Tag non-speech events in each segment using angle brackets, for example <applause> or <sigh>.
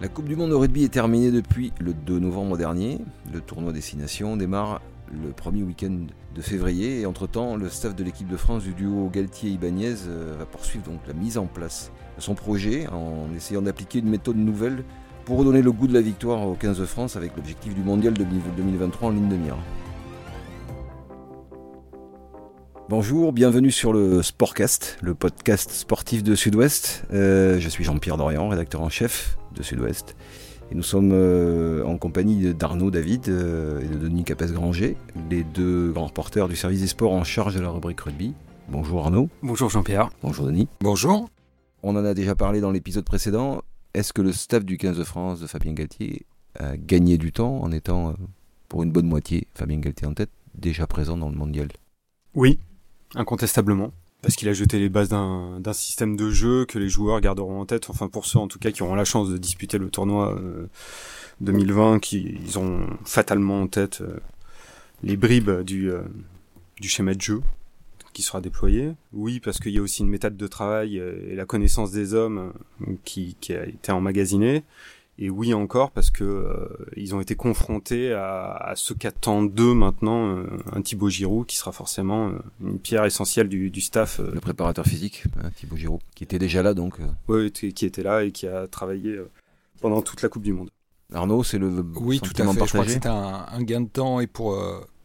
La Coupe du Monde de rugby est terminée depuis le 2 novembre dernier. Le tournoi Destination démarre le premier week-end de février et entre-temps, le staff de l'équipe de France du duo Galtier-Ibanez euh, va poursuivre donc la mise en place de son projet en essayant d'appliquer une méthode nouvelle pour redonner le goût de la victoire au 15 de France avec l'objectif du mondial de 2023 en ligne de mire. Bonjour, bienvenue sur le Sportcast, le podcast sportif de Sud-Ouest. Euh, je suis Jean-Pierre Dorian, rédacteur en chef de Sud-Ouest. Et nous sommes euh, en compagnie d'Arnaud David euh, et de Denis Capes-Granger, les deux grands reporters du service des sports en charge de la rubrique rugby. Bonjour Arnaud. Bonjour Jean-Pierre. Bonjour Denis. Bonjour. On en a déjà parlé dans l'épisode précédent. Est-ce que le staff du 15 de France de Fabien Galtier a gagné du temps en étant, pour une bonne moitié, Fabien Galtier en tête, déjà présent dans le mondial? Oui, incontestablement. Parce qu'il a jeté les bases d'un système de jeu que les joueurs garderont en tête, enfin pour ceux en tout cas qui auront la chance de disputer le tournoi 2020, qui ils ont fatalement en tête euh, les bribes du, euh, du schéma de jeu qui sera déployé. Oui, parce qu'il y a aussi une méthode de travail euh, et la connaissance des hommes qui, qui a été emmagasinée. Et oui encore parce que euh, ils ont été confrontés à, à ce qu'attend d'eux maintenant euh, un Thibaut Giroud qui sera forcément euh, une pierre essentielle du, du staff. Le préparateur physique, hein, Thibaut Giroud, qui était déjà là donc. Oui, qui était là et qui a travaillé pendant toute la Coupe du Monde. Arnaud, c'est le oui tout à fait. Je crois que c'était un, un, gain de temps et pour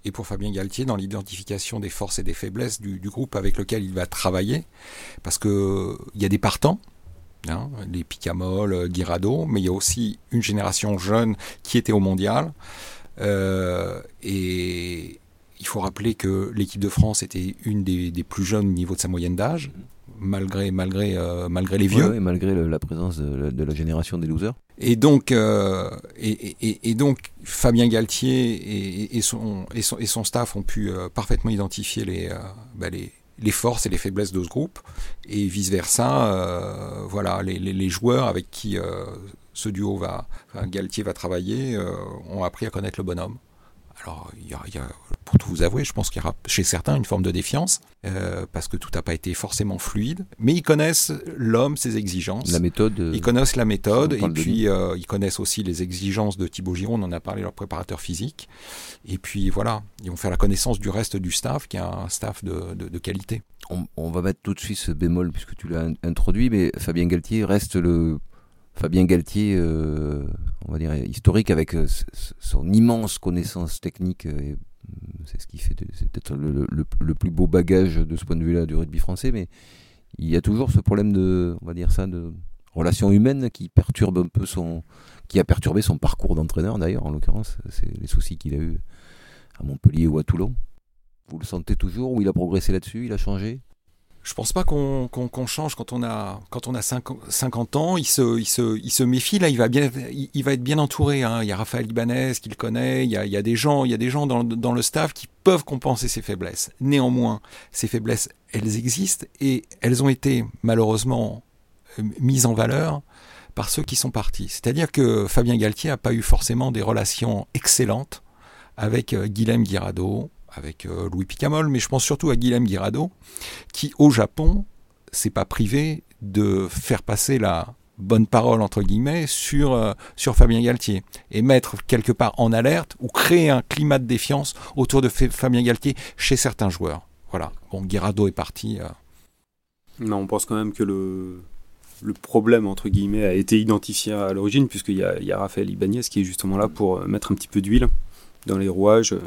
et pour Fabien Galtier dans l'identification des forces et des faiblesses du, du, groupe avec lequel il va travailler, parce que il y a des partants Hein, les Picamol, euh, Guirado, mais il y a aussi une génération jeune qui était au mondial. Euh, et il faut rappeler que l'équipe de France était une des, plus jeunes au niveau de sa moyenne d'âge, malgré, malgré, euh, malgré les vieux. et malgré la présence de, la génération des losers. Et donc, et, donc Fabien Galtier et, son, et, son, et son staff ont pu parfaitement identifier les, bah, les, les forces et les faiblesses de ce groupe et vice versa euh, voilà les, joueurs avec qui euh, ce duo va enfin, Galtier va travailler euh, ont appris à connaître le bonhomme alors il y a, il y a pour tout vous avouer je pense qu'il y aura chez certains une forme de défiance euh, parce que tout n'a pas été forcément fluide. Mais ils connaissent l'homme ses exigences. La méthode ils connaissent la méthode et puis euh, ils connaissent aussi les exigences de Thibaut Giron. On en a parlé leur préparateur physique. Et puis voilà, ils vont faire la connaissance du reste du staff, qui est un staff de, de, de qualité. On, on, va mettre tout de suite ce bémol, puisque tu l'as introduit, mais Fabien Galtier reste le Fabien Galtier, euh, on va dire, historique, avec euh, son immense connaissance technique. Euh, c'est ce qui fait, c'est peut-être le, plus beau bagage de ce point de vue-là du rugby français, mais il y a toujours ce problème de, on va dire ça, de relation humaine qui perturbe un peu son, qui a perturbé son parcours d'entraîneur d'ailleurs, en l'occurrence. C'est les soucis qu'il a eu à Montpellier ou à Toulon. Vous le sentez toujours ou il a progressé là-dessus Il a changé? Je pense pas qu'on qu change quand on a quand on a 50 ans. Il se, il se, il se méfie là. Il va bien, il, va être bien entouré. Hein. Il y a Raphaël Ibanez qu'il connaît. Il y, a, il y a des gens, il y a des gens dans, dans le staff qui peuvent compenser ses faiblesses. Néanmoins, ces faiblesses, elles existent et elles ont été malheureusement euh, mises en valeur par ceux qui sont partis. C'est-à-dire que Fabien Galtier n'a pas eu forcément des relations excellentes avec euh, Guilhem Guirado, avec euh, Louis Picamol, mais je pense surtout à Guilhem Guirado, qui au Japon s'est pas privé de faire passer la bonne parole entre guillemets sur euh, sur Fabien Galtier et mettre quelque part en alerte ou créer un climat de défiance autour de Fabien Galtier chez certains joueurs. Voilà. Bon, Guirado est parti. Non, on pense quand même que le le problème entre guillemets a été identifié à l'origine puisqu'il y y a Raphaël Ibanez qui est justement là pour euh, mettre un petit peu d'huile dans les rouages, euh,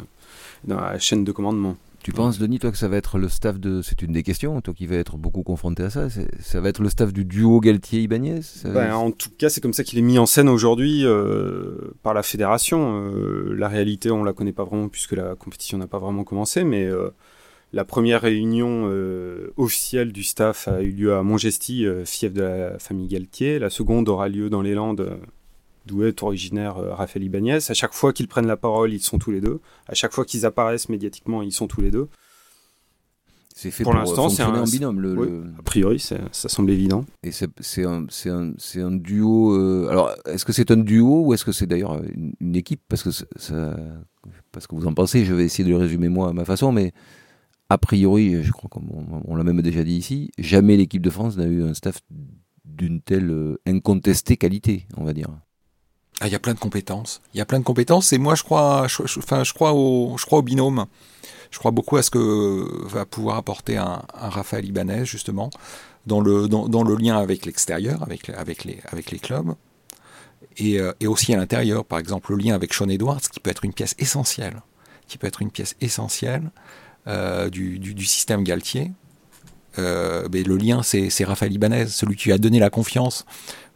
dans la chaîne de commandement. Tu penses, Denis, toi, que ça va être le staff de. C'est une des questions, toi qui vas être beaucoup confronté à ça. Ça va être le staff du duo Galtier-Ibanez ben, En tout cas, c'est comme ça qu'il est mis en scène aujourd'hui euh, par la fédération. Euh, la réalité, on la connaît pas vraiment puisque la compétition n'a pas vraiment commencé, mais euh, la première réunion officielle du staff a eu lieu à Montgesty, euh, fief de la famille Galtier. La seconde aura lieu dans les Landes, d'où est originaire euh, Raphaël Ibanez. À chaque fois qu'ils prennent la parole, ils sont tous les deux. À chaque fois qu'ils apparaissent médiatiquement, ils sont tous les deux. C'est fait pour, pour l'instant, c'est un binôme. Le, oui, le... A priori, ça semble évident. Et c'est un, un, un, duo. Euh... alors, est-ce que c'est un duo ou est-ce que c'est d'ailleurs une, une, équipe? Parce que ça, parce que vous en pensez. Je vais essayer de le résumer moi à ma façon, mais a priori, je crois qu'on on, l'a même déjà dit ici, jamais l'équipe de France n'a eu un staff d'une telle incontestée qualité, on va dire. Ah, il y a plein de compétences. Il y a plein de compétences et moi je crois, je, crois au, binôme. Je crois beaucoup à ce que va pouvoir apporter un, un Raphaël Ibanez justement dans le lien avec l'extérieur, avec les clubs et, euh, et aussi à l'intérieur. Par exemple, le lien avec Sean Edwards qui peut être une pièce essentielle, qui peut être une pièce essentielle euh, du, système Galtier. Euh, mais le lien, c'est Raphaël Ibanez, celui qui a donné la confiance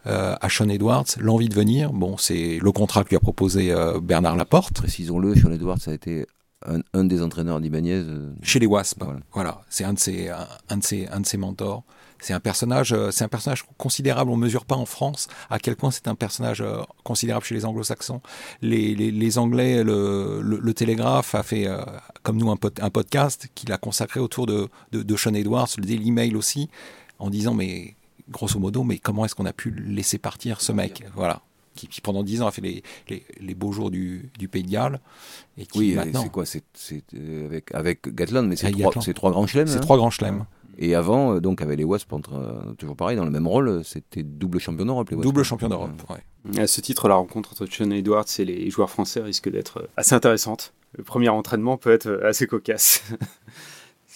euh, à Sean Edwards, l'envie de venir. Bon, c'est le contrat que lui a proposé euh, Bernard Laporte. Précisons-le, Sean Edwards a été un, un des entraîneurs d'Ibanez. euh, Chez les Wasps, Voilà. voilà. C'est un de ses, un, un de ses, un de ses mentors. C'est un personnage, euh, c'est un personnage considérable. On mesure pas en France à quel point c'est un personnage considérable chez les Anglo-Saxons. Les, les, les Anglais, le, le, le Télégraphe a fait, euh, comme nous, un, pod- un podcast qu'il a consacré autour de, de, de Sean Edwards, le Daily Mail aussi, en disant mais grosso modo, mais comment est-ce qu'on a pu laisser partir ce mec, voilà, qui, qui pendant dix ans a fait les, les, les beaux jours du, du Pays de Galles et qui Oui, euh, maintenant, c'est quoi C'est c'est, euh, avec, avec Gatland, mais c'est trois, Gatland. c'est trois grands chelems. c'est hein. trois grands chelems. Et avant, euh, donc avec les Wasps, entre, euh, toujours pareil, dans le même rôle, c'était double champion d'Europe. les Wasps. Double champion d'Europe. ouais. À ce titre, la rencontre entre Sean Edwards et les joueurs français risque d'être assez intéressante. Le premier entraînement peut être assez cocasse. <laughs>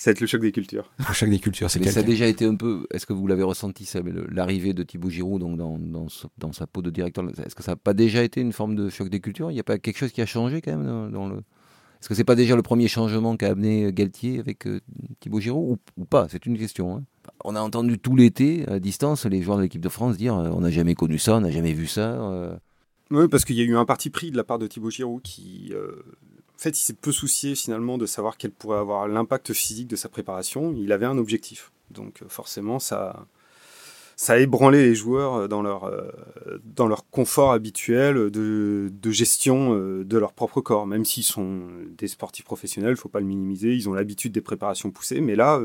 Ça va être le choc des cultures. Le choc des cultures, c'est Mais ça a quelqu'un. déjà été un peu. Est-ce que vous l'avez ressenti, l'arrivée de Thibaut Giroud donc dans, dans, ce- dans sa peau de directeur Est-ce que ça n'a pas déjà été une forme de choc des cultures? Il n'y a pas quelque chose qui a changé quand même dans, dans le. Est-ce que c'est pas déjà le premier changement qu'a amené Galtier avec euh, Thibaut Giroud ou, ou pas? C'est une question. hein. On a entendu tout l'été à distance les joueurs de l'équipe de France dire euh, on n'a jamais connu ça, on n'a jamais vu ça. euh. Oui, parce qu'il y a eu un parti pris de la part de Thibaut Giroud qui, euh, en fait, il s'est peu soucié finalement de savoir quel pourrait avoir l'impact physique de sa préparation. Il avait un objectif. Donc euh, forcément, ça, ça a ébranlé les joueurs euh, dans leur, euh, dans leur confort habituel de, gestion de leur propre corps. Même s'ils sont des sportifs professionnels, il faut pas le minimiser, ils ont l'habitude des préparations poussées. Mais là,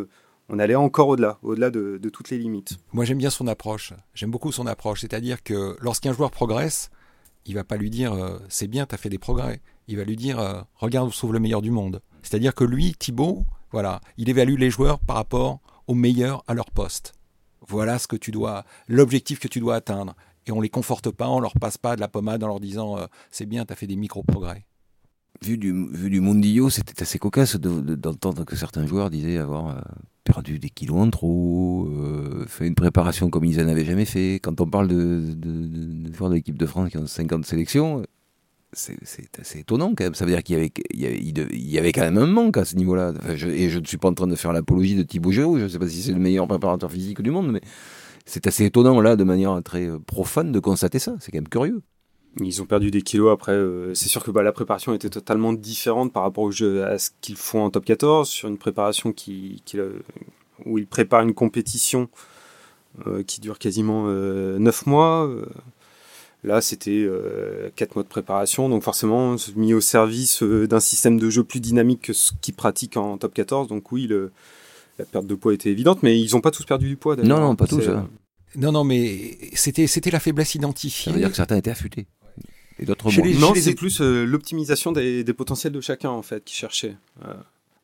on allait encore au-delà, au-delà de, de toutes les limites. Moi, j'aime bien son approche. J'aime beaucoup son approche. C'est-à-dire que lorsqu'un joueur progresse, il va pas lui dire euh, c'est bien, tu as fait des progrès. Il va lui dire euh, regarde se trouve le meilleur du monde. C'est-à-dire que lui, Thibaut, voilà, il évalue les joueurs par rapport aux meilleurs à leur poste. Voilà ce que tu dois, l'objectif que tu dois atteindre. Et on les conforte pas, on leur passe pas de la pommade en leur disant euh, c'est bien, tu as fait des micro-progrès. Vu du, vu du Mundillo, c'était assez cocasse de- de- d'entendre que certains joueurs disaient avoir euh, perdu des kilos en trop, euh, fait une préparation comme ils n'en avaient jamais fait. Quand on parle de, de, l'équipe de France qui ont 50 sélections, c'est assez étonnant quand même. Ça veut dire qu'il y, avait- quand même un manque à ce niveau-là. Et je ne suis pas en train de faire l'apologie de Thibaut Giroud, je ne sais pas si c'est le meilleur préparateur physique du monde, mais c'est assez étonnant là, de manière très euh, profane, de constater ça. C'est quand même curieux. Ils ont perdu des kilos après. euh, c'est sûr que bah, la préparation était totalement différente par rapport au jeu, à ce qu'ils font en top 14, sur une préparation qui, qui, euh, où ils préparent une compétition euh, qui dure quasiment euh, 9 mois. Là, c'était 4 mois de préparation, donc forcément mis au service d'un système de jeu plus dynamique que ce qu'ils pratiquent en top 14. Donc oui, le- la perte de poids était évidente, mais ils n'ont pas tous perdu du poids. d'ailleurs. Non, non, pas tous, hein. Non, non, mais c'était c'était la faiblesse Ça identifiée. veut dire que certains étaient affûtés. Et d'autres moins. les- Non, les- c'est plus euh, l'optimisation des, des potentiels de chacun en fait qui cherchait. Euh,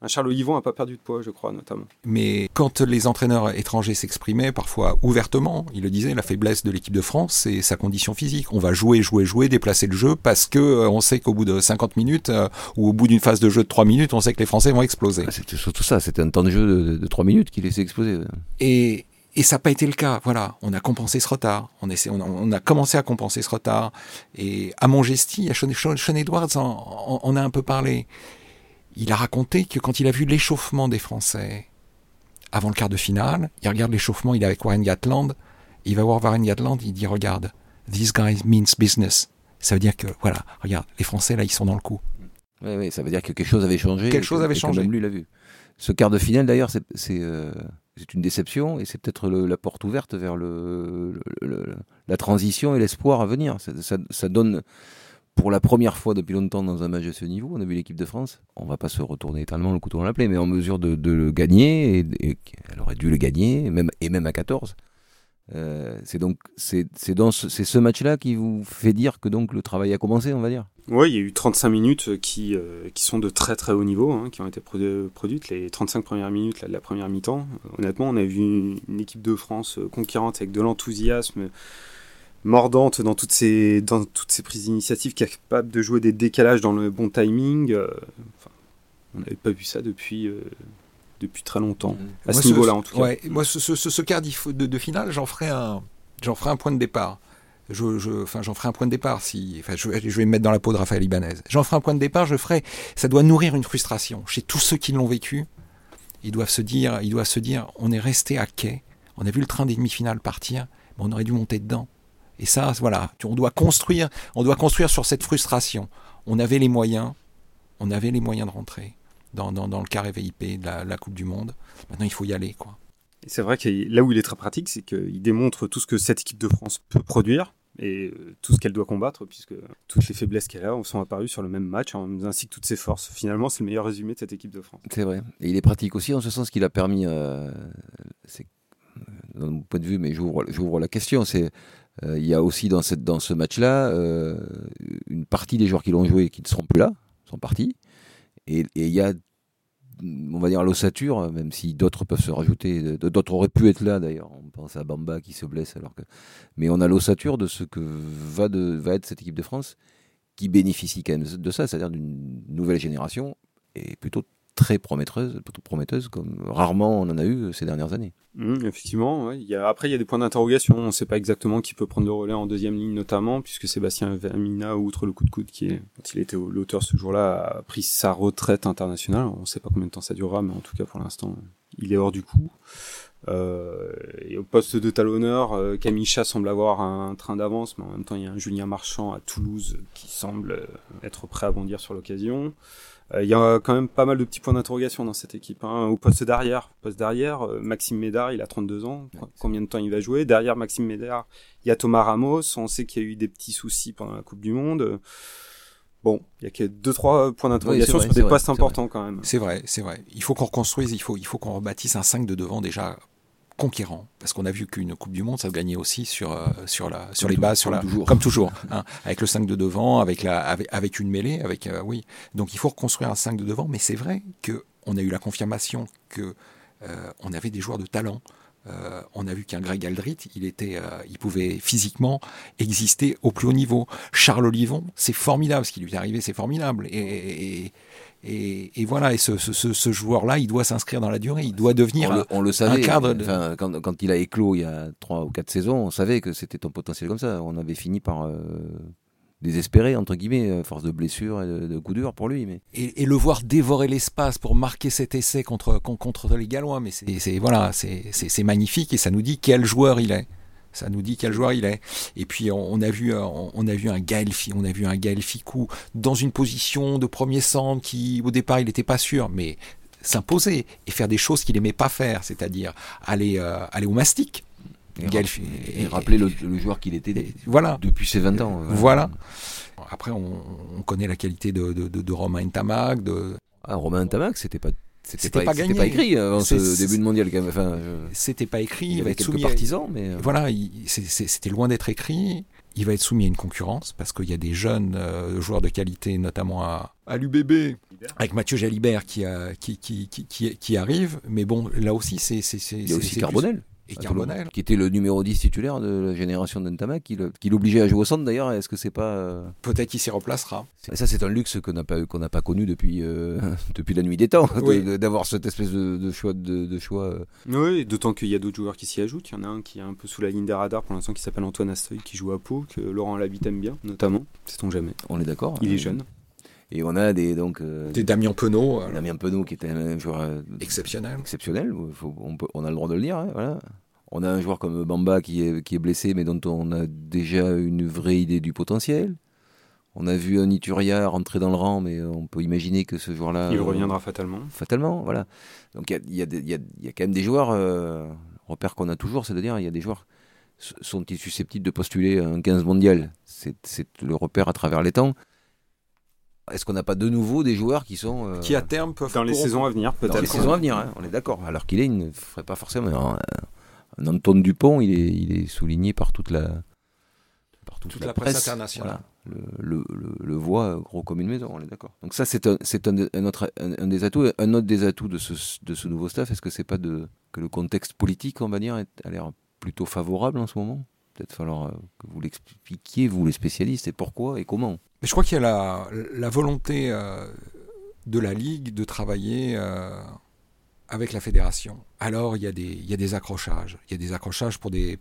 un Charles Yvon a pas perdu de poids, je crois notamment. Mais quand les entraîneurs étrangers s'exprimaient, parfois ouvertement, ils le disaient, la faiblesse de l'équipe de France, c'est sa condition physique. On va jouer, jouer, jouer, déplacer le jeu parce que euh, on sait qu'au bout de 50 minutes euh, ou au bout d'une phase de jeu de 3 minutes, on sait que les Français vont exploser. Ah, C'était surtout ça, c'était un temps de jeu de, de 3 minutes qui laissait exploser. Et, et ça n'a pas été le cas. Voilà, on a compensé ce retard. On, essaie, on, a, on a commencé à compenser ce retard. Et à Montgesti, à Sean, Sean- Edwards, en- en- on a un peu parlé. Il a raconté que quand il a vu l'échauffement des Français avant le quart de finale, il regarde l'échauffement, il est avec Warren Gatland, il va voir Warren Gatland, il dit regarde, this guy means business. Ça veut dire que voilà, regarde, les Français là, ils sont dans le coup. Ouais, ouais, ça veut dire que quelque chose avait changé. Quelque chose avait et que changé. Même lui l'a vu. Ce quart de finale, d'ailleurs, c'est c'est, euh, c'est une déception et c'est peut-être la porte ouverte vers la transition et l'espoir à venir. Ça, donne, pour la première fois depuis longtemps dans un match de ce niveau, on a vu l'équipe de France. On va pas se retourner éternellement le couteau dans la plaie, mais en mesure de, le gagner. Et, et elle aurait dû le gagner, même, et même à 14. Euh, c'est donc c'est ce, ce match-là qui vous fait dire que donc le travail a commencé, on va dire? Oui, il y a eu 35 minutes qui, euh, qui sont de très très haut niveau, hein, qui ont été produ- produites, les 35 premières minutes de la première mi-temps. Honnêtement, on a vu une, équipe de France euh, conquérante avec de l'enthousiasme, mordante dans toutes ses dans toutes ses prises d'initiative, capable de jouer des décalages dans le bon timing. On n'avait pas vu ça depuis depuis très longtemps mmh. à ce niveau-là en tout cas. moi, ce, ce, ce quart de, de, finale, j'en ferai un j'en ferai un point de départ. Je, je, enfin, j'en ferai un point de départ si, enfin, je, je, vais me mettre dans la peau de Raphaël Ibanez. J'en ferai un point de départ, je ferai, ça doit nourrir une frustration chez tous ceux qui l'ont vécu. Ils doivent se dire, ils doivent se dire, on est resté à quai, on a vu le train des demi-finales partir, mais on aurait dû monter dedans. Et ça, voilà, on doit construire, on doit construire sur cette frustration. On avait les moyens, on avait les moyens de rentrer dans, dans, dans le carré VIP de la, la, Coupe du Monde. Maintenant, il faut y aller, quoi. C'est vrai que là où il est très pratique, c'est qu'il démontre tout ce que cette équipe de France peut produire et euh, tout ce qu'elle doit combattre, puisque toutes les faiblesses qu'elle a sont apparues sur le même match, ainsi que toutes ses forces. Finalement, c'est le meilleur résumé de cette équipe de France. C'est vrai. Et il est pratique aussi en ce sens qu'il a permis, euh, c'est dans mon point de vue, mais j'ouvre la question, c'est euh, il y a aussi dans, cette, dans ce match-là euh, une partie des joueurs qui l'ont joué qui ne seront plus là, sont partis, et il y a on va dire l'ossature, même si d'autres peuvent se rajouter, d'autres auraient pu être là d'ailleurs. On pense à Bamba qui se blesse alors que, mais on a l'ossature de ce que va, de, va être cette équipe de France qui bénéficie quand même de ça, c'est-à-dire d'une nouvelle génération et plutôt très prometteuse, prometteuse comme rarement on en a eu ces dernières années. Mmh, effectivement, après il y a des points d'interrogation. On ne sait pas exactement qui peut prendre le relais en deuxième ligne notamment, puisque Sébastien Vermina, outre le coup de coude qui quand il était l'auteur ce jour-là, a pris sa retraite internationale. On ne sait pas combien de temps ça durera, mais en tout cas pour l'instant, il est hors du coup. Euh, et au poste de talonneur, euh, Camicha semble avoir un train d'avance, mais en même temps il y a un Julien Marchand à Toulouse qui semble être prêt à bondir sur l'occasion. Euh, il y a quand même pas mal de petits points d'interrogation dans cette équipe. Hein. Au poste d'arrière, poste d'arrière, euh, Maxime Médard, il a 32 ans. Combien de temps il va jouer? Derrière Maxime Médard, il y a Thomas Ramos. On sait qu'il y a eu des petits soucis pendant la Coupe du Monde. Bon, il y a que deux trois points d'interrogation sur des postes importants quand même. C'est vrai, c'est vrai. Il faut qu'on reconstruise, il faut, il faut qu'on rebâtisse un 5 de devant déjà conquérant. Parce qu'on a vu qu'une Coupe du Monde ça se gagnait aussi sur euh, sur la sur les bases sur la toujours. comme toujours hein, avec le 5 de devant avec la avec, avec une mêlée avec euh, oui. Donc il faut reconstruire un 5 de devant mais c'est vrai que on a eu la confirmation que euh, on avait des joueurs de talent on a vu qu'un Greg Aldrit, il était, il pouvait physiquement exister au plus haut niveau. Charles Olivon, c'est formidable ce qui lui est arrivé, c'est formidable. et, et, voilà, et ce, ce, ce joueur-là, il doit s'inscrire dans la durée, il doit devenir on le, on le savait, cadre. quand, quand, il a éclos il y a trois ou quatre saisons, on savait que c'était un potentiel comme ça. On avait fini par euh, désespérer, entre guillemets, force de blessure et de, coups durs pour lui. Mais... Et, le voir dévorer l'espace pour marquer cet essai contre, contre les Gallois, mais c'est voilà, magnifique et ça nous dit quel joueur il est. Ça nous dit quel joueur il est. Et puis on, a vu on, a vu un Gaël on a vu un Gaël Ficou dans une position de premier centre qui au départ il n'était pas sûr, mais s'imposer et faire des choses qu'il aimait pas faire, c'est-à-dire aller euh, aller au mastic. Et, et, rappeler le, joueur qu'il était voilà. depuis ses 20 ans. Voilà. Après, on, connaît la qualité de, de, Romain Ntamak. De... Ah, Romain Ntamak, c'était pas c'était pas, gagné. pas écrit avant ce début de mondial. Enfin, C'était pas écrit. Il, va être soumis partisans, mais euh, voilà, c'était loin d'être écrit. Il va être soumis à une concurrence parce qu'il y a des jeunes euh, joueurs de qualité, notamment à, à l'UBB, avec Mathieu Jalibert qui, qui, qui, qui, qui, arrive. Mais bon, là aussi, c'est. Il y a aussi Carbonel et Carbonel. Qui était le numéro 10 titulaire de la génération d'Antama, qui l'obligeait à jouer au centre d'ailleurs. Est-ce que c'est pas. Euh, Peut-être qu'il s'y replacera. Ça, c'est un luxe qu'on n'a pas, qu'on n'a pas connu depuis, euh, <laughs> depuis la nuit des temps, d'avoir cette espèce de, choix. De, choix euh. Oui, d'autant qu'il y a d'autres joueurs qui s'y ajoutent. Il y en a un qui est un peu sous la ligne des radars pour l'instant qui s'appelle Antoine Astoy, qui joue à Pau, que Laurent Labitte aime bien, notamment. Sait-on jamais. On est d'accord. Il est jeune. Et on a des donc des Damien Penaud. Damien Penaud qui était un joueur exceptionnel. Exceptionnel. on, peut, on, a le droit de le dire. Hein, voilà. On a un joueur comme Bamba qui est, qui est blessé, mais dont on a déjà une vraie idée du potentiel. On a vu un Ituria rentrer dans le rang, mais on peut imaginer que ce joueur-là. Il reviendra fatalement. Fatalement, voilà. Donc il y, y, y, y a, quand même des joueurs, euh, repère qu'on a toujours, c'est-à-dire il y a des joueurs sont-ils susceptibles de postuler un 15 mondial? C'est le repère à travers les temps. Est-ce qu'on n'a pas de nouveau des joueurs qui sont. Euh, qui à terme peuvent. Dans les saisons à venir, peut-être. Dans les saisons à venir, hein, on est d'accord. Alors qu'il est, il ne ferait pas forcément. Antoine Dupont, il est, il est souligné par toute la, par toute, la, presse, internationale. Le, le, le, voit gros comme une maison, on est d'accord. Donc ça, c'est un, c'est un, un, autre, un, des atouts. Un autre des atouts de ce, de ce nouveau staff, est-ce que c'est pas de, que le contexte politique, on va dire, a l'air plutôt favorable en ce moment? Peut-être falloir que vous l'expliquiez, vous les spécialistes, et pourquoi et comment? Mais je crois qu'il y a la, volonté de la Ligue de travailler avec la fédération. Alors il y a des, accrochages. Il y a des accrochages pour des,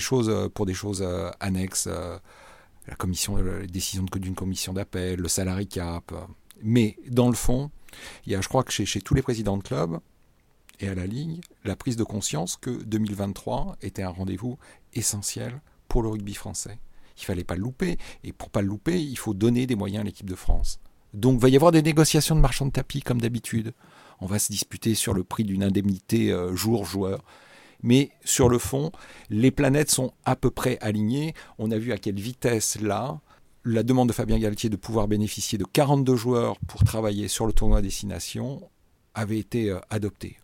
choses, annexes la commission, la décision d'une commission d'appel, le salary cap. Mais dans le fond, il y a, je crois que chez, chez tous les présidents de club et à la Ligue, la prise de conscience que 2023 était un rendez-vous essentiel pour le rugby français. Il fallait pas le louper. Et pour pas le louper, il faut donner des moyens à l'équipe de France. Donc, il va y avoir des négociations de marchands de tapis, comme d'habitude. On va se disputer sur le prix d'une indemnité euh, jour-joueur mais sur le fond, les planètes sont à peu près alignées. On a vu à quelle vitesse là, la demande de Fabien Galtier de pouvoir bénéficier de 42 joueurs pour travailler sur le tournoi Destination avait été euh, adoptée.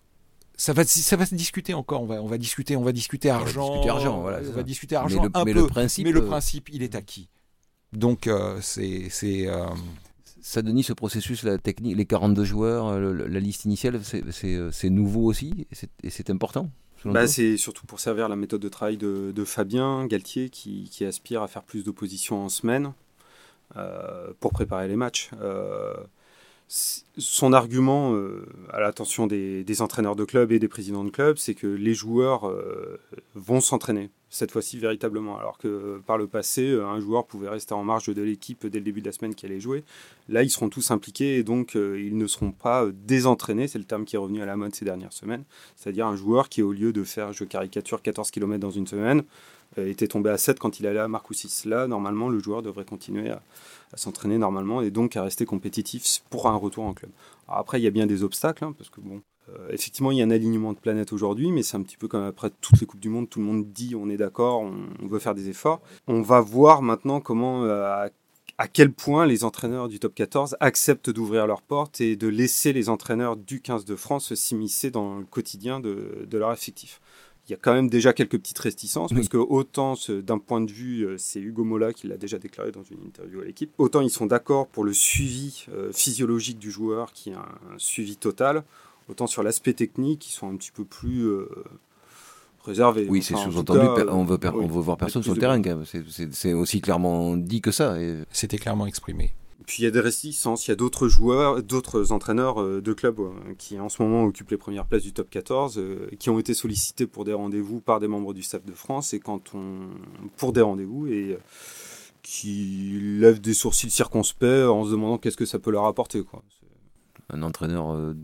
Ça va, ça va se discuter encore. On va, on va discuter, on va discuter argent. On va discuter argent, voilà, on va discuter argent mais le, un mais peu. Le principe, mais le euh, principe, il est acquis. Donc euh, c'est, c'est. euh, Ça, Denis, ce processus, la technique, les 42 joueurs, euh, le- la liste initiale, c'est- c'est euh, c'est nouveau aussi et c'est- et c'est important. Bah, c'est surtout pour servir la méthode de travail de, de Fabien Galtier qui, qui aspire à faire plus d'opposition en semaine euh, pour préparer les matchs. Son argument euh, à l'attention des, des entraîneurs de club et des présidents de club, c'est que les joueurs euh, vont s'entraîner cette fois-ci véritablement, alors que par le passé, euh, un joueur pouvait rester en marge de l'équipe dès le début de la semaine qui allait jouer. Là, ils seront tous impliqués et donc euh, ils ne seront pas euh, désentraînés, c'est le terme qui est revenu à la mode ces dernières semaines. C'est-à-dire un joueur qui, au lieu de faire, je caricature, 14 km dans une semaine, était tombé à 7 quand il allait à Marcoussis. Là, normalement, le joueur devrait continuer à, s'entraîner normalement et donc à rester compétitif pour un retour en club. Après, il y a bien des obstacles, hein, parce que bon, effectivement, il y a un alignement de planètes aujourd'hui, mais c'est un petit peu comme après toutes les Coupes du Monde, tout le monde dit on est d'accord, on, on veut faire des efforts. On va voir maintenant comment, euh, à, à quel point les entraîneurs du top 14 acceptent d'ouvrir leurs portes et de laisser les entraîneurs du 15 de France s'immiscer dans le quotidien de, de leur effectif. Il y a quand même déjà quelques petites réticences, parce que autant d'un point de vue, euh, c'est Hugo Mola qui l'a déjà déclaré dans une interview à l'équipe, autant ils sont d'accord pour le suivi euh, physiologique du joueur, qui est un, un suivi total, autant sur l'aspect technique, ils sont un petit peu plus euh, réservés. Oui, c'est Enfin, sous-entendu, on, veut on veut voir personne sur le terrain. quand même. C'est- aussi clairement dit que ça. et- C'était clairement exprimé. Puis il y a des réticences, il y a d'autres joueurs, d'autres entraîneurs euh, de clubs euh, qui en ce moment occupent les premières places du top 14, euh, qui ont été sollicités pour des rendez-vous par des membres du staff de France et quand on pour des rendez-vous et euh, qui lèvent des sourcils circonspects en se demandant qu'est-ce que ça peut leur apporter quoi. Un entraîneur euh,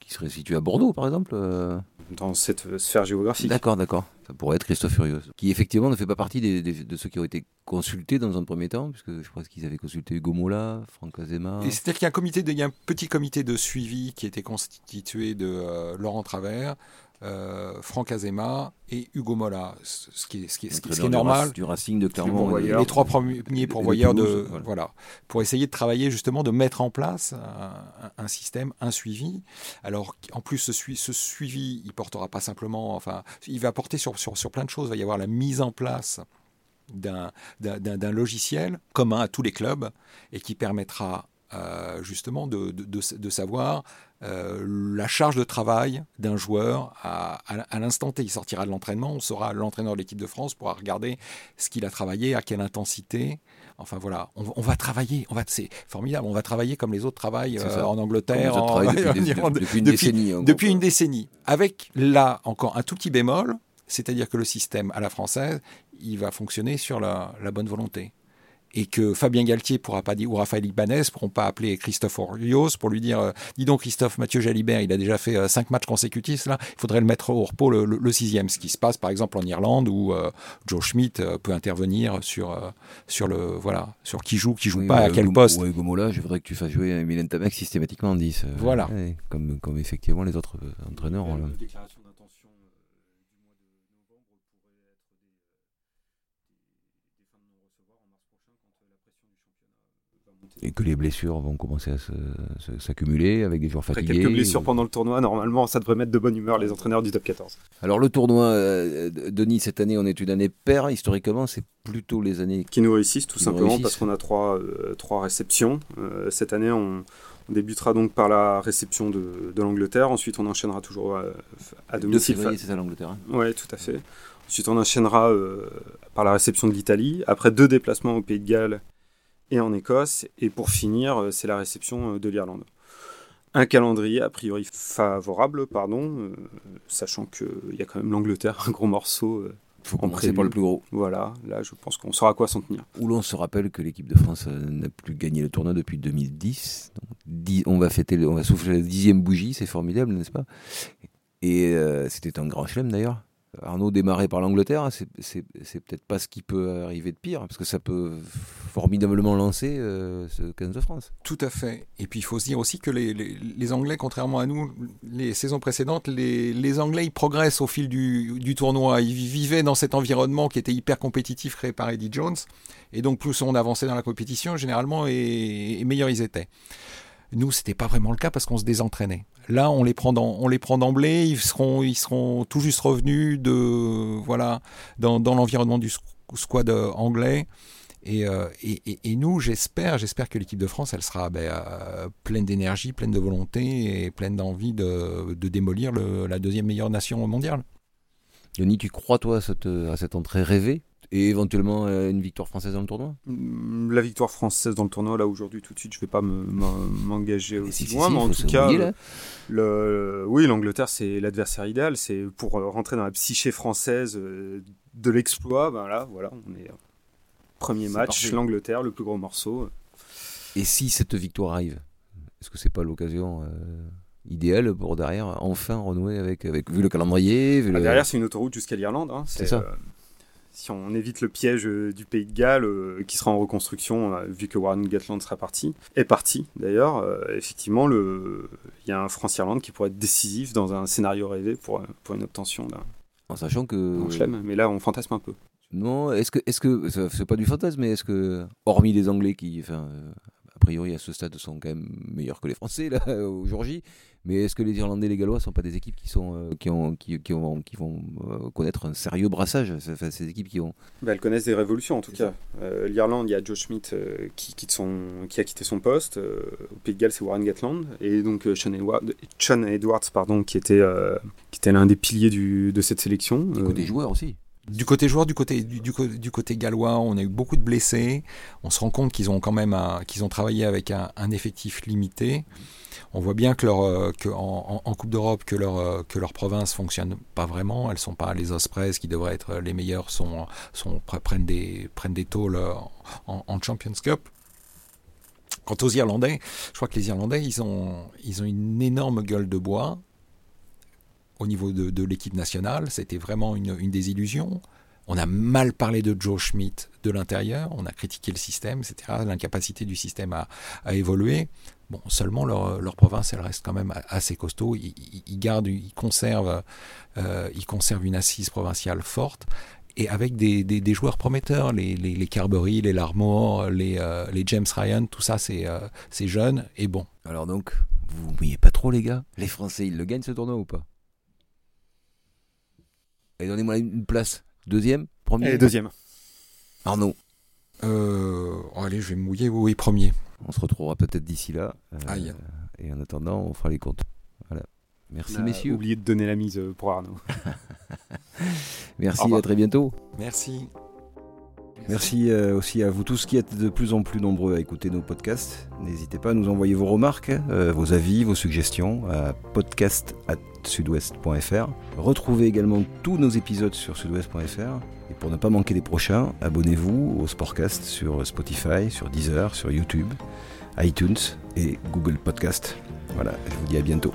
qui serait situé à Bordeaux, par exemple. euh, Dans cette sphère géographique. D'accord, d'accord. Ça pourrait être Christophe Furios, qui effectivement ne fait pas partie des, des- de ceux qui ont été consultés dans un premier temps, puisque je crois qu'ils avaient consulté Hugo Mola, Franck Azema. Et c'est-à-dire qu'il y a un comité, de, il y a un petit comité de suivi qui était constitué de euh, Laurent Travers, euh, Franck Azema et Hugo Mola, ce qui est, ce qui est, ce qui est- ce qui est entraîneur du normal. Du Racing de Clermont. Les trois premiers pourvoyeurs de, voilà. voilà. pour essayer de travailler justement de mettre en place un, système, un suivi. Alors en plus ce, sui- ce suivi, il portera pas simplement, enfin, il va porter sur, sur, sur plein de choses. Il va y avoir la mise en place d'un d'un- d'un- d'un logiciel commun à tous les clubs et qui permettra euh, justement de, de, de- de savoir euh, la charge de travail d'un joueur à, à, à l'instant T. Il sortira de l'entraînement, on saura, l'entraîneur de l'équipe de France pourra regarder ce qu'il a travaillé, à quelle intensité. Enfin voilà, on, on va travailler, on va, c'est formidable, on va travailler comme les autres travaillent euh, en Angleterre, en- depuis, <laughs> des- en- depuis une depuis- décennie. en depuis une décennie. Avec là encore un tout petit bémol, c'est-à-dire que le système à la française, il va fonctionner sur la, la bonne volonté. Et que Fabien Galtier pourra pas dire, ou Raphaël Ibanez pourront pas appeler Christophe Orios pour lui dire, euh, dis donc Christophe, Mathieu Jalibert, il a déjà fait euh, cinq matchs consécutifs là, il faudrait le mettre au repos le, le- le sixième, ce qui se passe par exemple en Irlande où euh, Joe Schmidt euh, peut intervenir sur euh, sur le voilà sur qui joue, qui joue Oui, pas, à quel Hugo- poste. ouais, Hugo Mola, je voudrais que tu fasses jouer Milan Tamek systématiquement en 10. euh, Voilà. ouais, comme, comme effectivement les autres entraîneurs. La ont le- déclaration d'intention euh, du mois de novembre pourrait être des, des fins de non-recevoir en mars prochain quand euh, la pression du championnat va monter. Et que les blessures vont commencer à s'accumuler avec des joueurs Après fatigués. quelques blessures pendant le tournoi, normalement, ça devrait mettre de bonne humeur les entraîneurs du top 14. Alors le tournoi, euh, Denis, cette année, on est une année paire. Historiquement, c'est plutôt les années Qui nous réussissent tout simplement réussissent. parce qu'on a trois, euh, trois réceptions. Euh, cette année, on, on débutera donc par la réception de, de l'Angleterre. Ensuite, on enchaînera toujours à, à 2 domicile. c'est ça l'Angleterre. hein Ouais, tout à fait. Ensuite, on enchaînera par la réception de l'Italie. Après deux déplacements au Pays de Galles et en Écosse. Et pour finir, c'est la réception de l'Irlande un calendrier a priori favorable, pardon, sachant qu'il y a quand même l'Angleterre, <laughs> un gros morceau faut commencer par le plus gros. Voilà, là je pense qu'on saura à quoi s'en tenir. Où l'on se rappelle que l'équipe de France euh, n'a plus gagné le tournoi depuis 2010. on va fêter, on va souffler la dixième bougie, c'est formidable, n'est-ce pas? Et euh, c'était un grand chelem d'ailleurs. Arnaud démarré par l'Angleterre, hein, c'est peut-être pas ce qui peut arriver de pire, parce que ça peut formidablement lancer euh, ce 15 de France. Tout à fait. Et puis il faut se dire aussi que les, Anglais, contrairement à nous, les saisons précédentes, les, Anglais ils progressent au fil du, tournoi. Ils vivaient dans cet environnement qui était hyper compétitif créé par Eddie Jones, et donc plus on avançait dans la compétition, généralement, et, et meilleurs ils étaient. Nous, c'était pas vraiment le cas parce qu'on se désentraînait. Là, on les prend on les prend d'emblée. Ils seront, ils seront tout juste revenus de, voilà, dans, l'environnement du squad euh, anglais. Euh, et, et, nous, j'espère, j'espère que l'équipe de France, elle sera ben, euh, pleine d'énergie, pleine de volonté et pleine d'envie de, démolir la deuxième meilleure nation mondiale. Yannick, tu crois toi à cette, à cette entrée rêvée? Et éventuellement euh, une victoire française dans le tournoi? Mm, La victoire française dans le tournoi, là aujourd'hui tout de suite, je vais pas m'engager aussi loin, mais en tout cas, le, oui, l'Angleterre c'est l'adversaire idéal, c'est pour euh, rentrer dans la psyché française euh, de l'exploit. Ben là, voilà, on est premier match, l'Angleterre, le plus gros morceau. Et si cette victoire arrive, est-ce que c'est pas l'occasion idéale pour derrière enfin renouer avec, avec vu le calendrier vu ah, Derrière, c'est une autoroute jusqu'à l'Irlande. Hein, c'est ça si on évite le piège euh, du Pays de Galles, euh, qui sera en reconstruction, euh, vu que Warren Gatland sera parti, est parti d'ailleurs, effectivement, il y a un France-Irlande qui pourrait être décisif dans un scénario rêvé pour, pour une obtention d'un. En sachant que. mais là, on fantasme un peu. Non, est-ce que, est-ce que, c'est pas du fantasme, mais est-ce que, hormis les Anglais qui, enfin, priori à ce stade sont quand même meilleurs que les Français là <laughs> aujourd'hui, mais est-ce que les Irlandais et les Gallois sont pas des équipes qui sont euh, qui ont qui, qui, ont, qui vont euh, connaître un sérieux brassage enfin, Ces équipes qui ont? Bah, elles connaissent des révolutions en tout cas. Euh, L'Irlande, il y a Joe Schmidt qui quitte son qui a quitté son poste. au Pays de Galles, c'est Warren Gatland et donc Sean, Edward, Sean Edwards pardon qui était qui était l'un des piliers du, de cette sélection. Du côté joueurs aussi. Du côté joueur, du côté, du, côté gallois, on a eu beaucoup de blessés. On se rend compte qu'ils ont quand même qu'ils ont travaillé avec un, effectif limité on voit bien que, leur, euh, en, Coupe d'Europe que leur, euh, que leur province fonctionne pas vraiment. Elles sont pas les Ospreys qui devraient être les meilleurs sont, prennent des prennent des tôles euh, en, Champions Cup. Quant aux Irlandais, je crois que les Irlandais ils ont ils ont une énorme gueule de bois au niveau de, l'équipe nationale. C'était vraiment une, une désillusion. On a mal parlé de Joe Schmidt de l'intérieur, on a critiqué le système, etc., l'incapacité du système à, à évoluer. Bon, seulement leur, leur, province, elle reste quand même assez costaud. Ils, ils gardent, euh, ils conservent une assise provinciale forte et avec des, des, joueurs prometteurs, les, les, les, Carberry, les Larmore, les, euh, les James Ryan, tout ça, c'est euh, jeune et bon. Alors donc, vous mouillez pas trop, les gars? Les Français, ils le gagnent ce tournoi ou pas? Et donnez-moi une place. Deuxième Premier Et deuxième. Arnaud euh, Allez, je vais me mouiller, oui, premier. On se retrouvera peut-être d'ici là. Euh, et en attendant, on fera les comptes. Voilà. Merci messieurs. Oublié de donner la mise euh, pour Arnaud. <laughs> Merci, à très bientôt. Merci. Merci euh, aussi à vous tous qui êtes de plus en plus nombreux à écouter nos podcasts. N'hésitez pas à nous envoyer vos remarques, vos avis, vos suggestions à podcast@sudouest.fr. Retrouvez également tous nos épisodes sur sudouest.fr et pour ne pas manquer les prochains, abonnez-vous au Sportcast sur Spotify, sur Deezer, sur YouTube, iTunes et Google Podcast. Voilà, je vous dis à bientôt.